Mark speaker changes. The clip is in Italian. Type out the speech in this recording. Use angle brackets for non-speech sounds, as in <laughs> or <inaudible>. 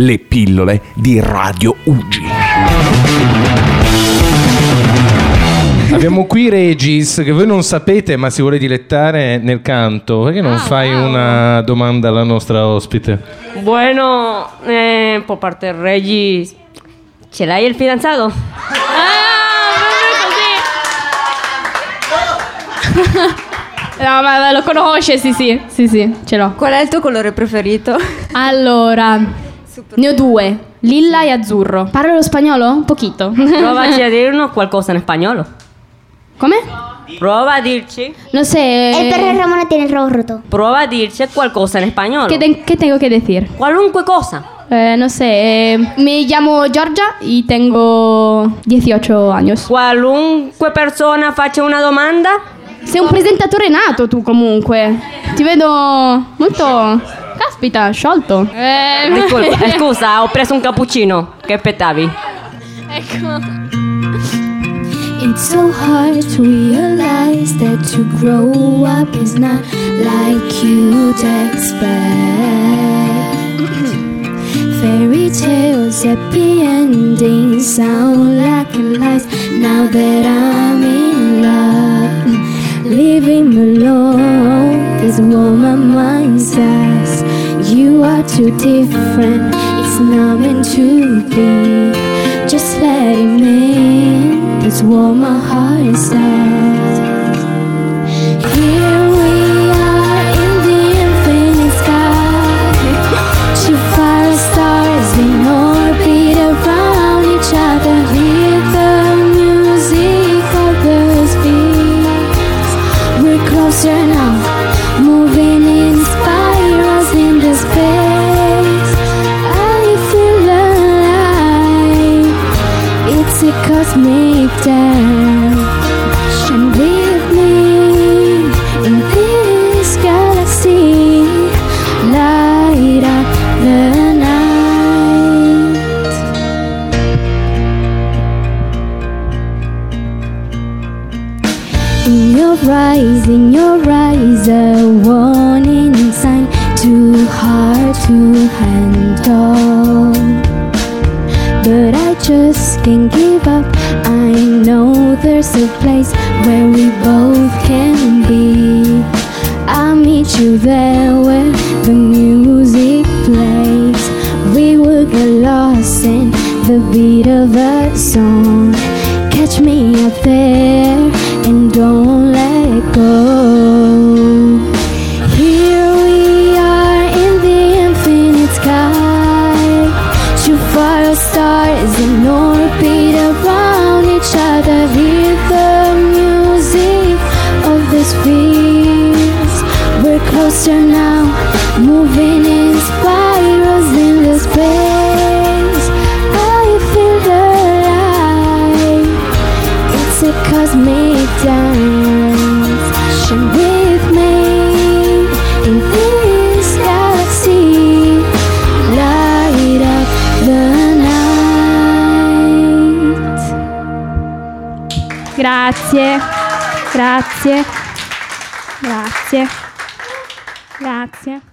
Speaker 1: le pillole di Radio Ugi.
Speaker 2: Abbiamo qui Regis, che voi non sapete, ma si vuole dilettare nel canto. Perché non
Speaker 3: Ah,
Speaker 2: fai
Speaker 3: wow.
Speaker 2: una domanda alla nostra ospite?
Speaker 3: Bueno, eh, por parte Regis, ¿ce l'hai il fidanzato?
Speaker 4: Ah, <laughs> No, ma lo conosce, sì, sì, sì, sì, ce l'ho.
Speaker 5: Qual è il tuo colore preferito?
Speaker 4: Allora, ne ho due, lilla e azzurro. Parlo lo spagnolo? Un pochito.
Speaker 3: Provaci a <laughs> dirnos qualcosa in spagnolo.
Speaker 4: Come?
Speaker 3: Prova a dirci,
Speaker 4: No sé.
Speaker 6: El perro Ramona tiene el rabo roto.
Speaker 3: prova a dirci qualcosa in spagnolo.
Speaker 4: ¿Qué, te- qué tengo que decir?
Speaker 3: Qualunque cosa.
Speaker 4: Eh, no sé, eh, me llamo Georgia y tengo 18 años.
Speaker 3: Qualunque persona faccia una domanda,
Speaker 4: Sei un presentatore nato tu comunque. Ti vedo molto... Caspita, sciolto. Eh,
Speaker 3: discolpa, eh, <laughs> scusa, ho preso un cappuccino. Che aspettavi?
Speaker 7: It's so hard to realize that to grow up is not like you'd expect. Fairy tales, happy endings sound like lies. Now that I'm in love, living alone too different, it's not meant to be. Just let him in, is what my heart. Here And with me in this galaxy, light up the night. In your eyes, in your eyes, a warning sign too hard to handle. Just can't give up. I know there's a place where we both can be. I'll meet you there where the music plays. We will get lost in the beat of a song. Catch me up there and don't let go. Fire stars in orbit around each other. Hear the music of the spheres. We're closer now, moving in spirals in the space. I feel alive. It's a cosmic dance. Shine with
Speaker 4: Grazie, grazie, grazie, grazie.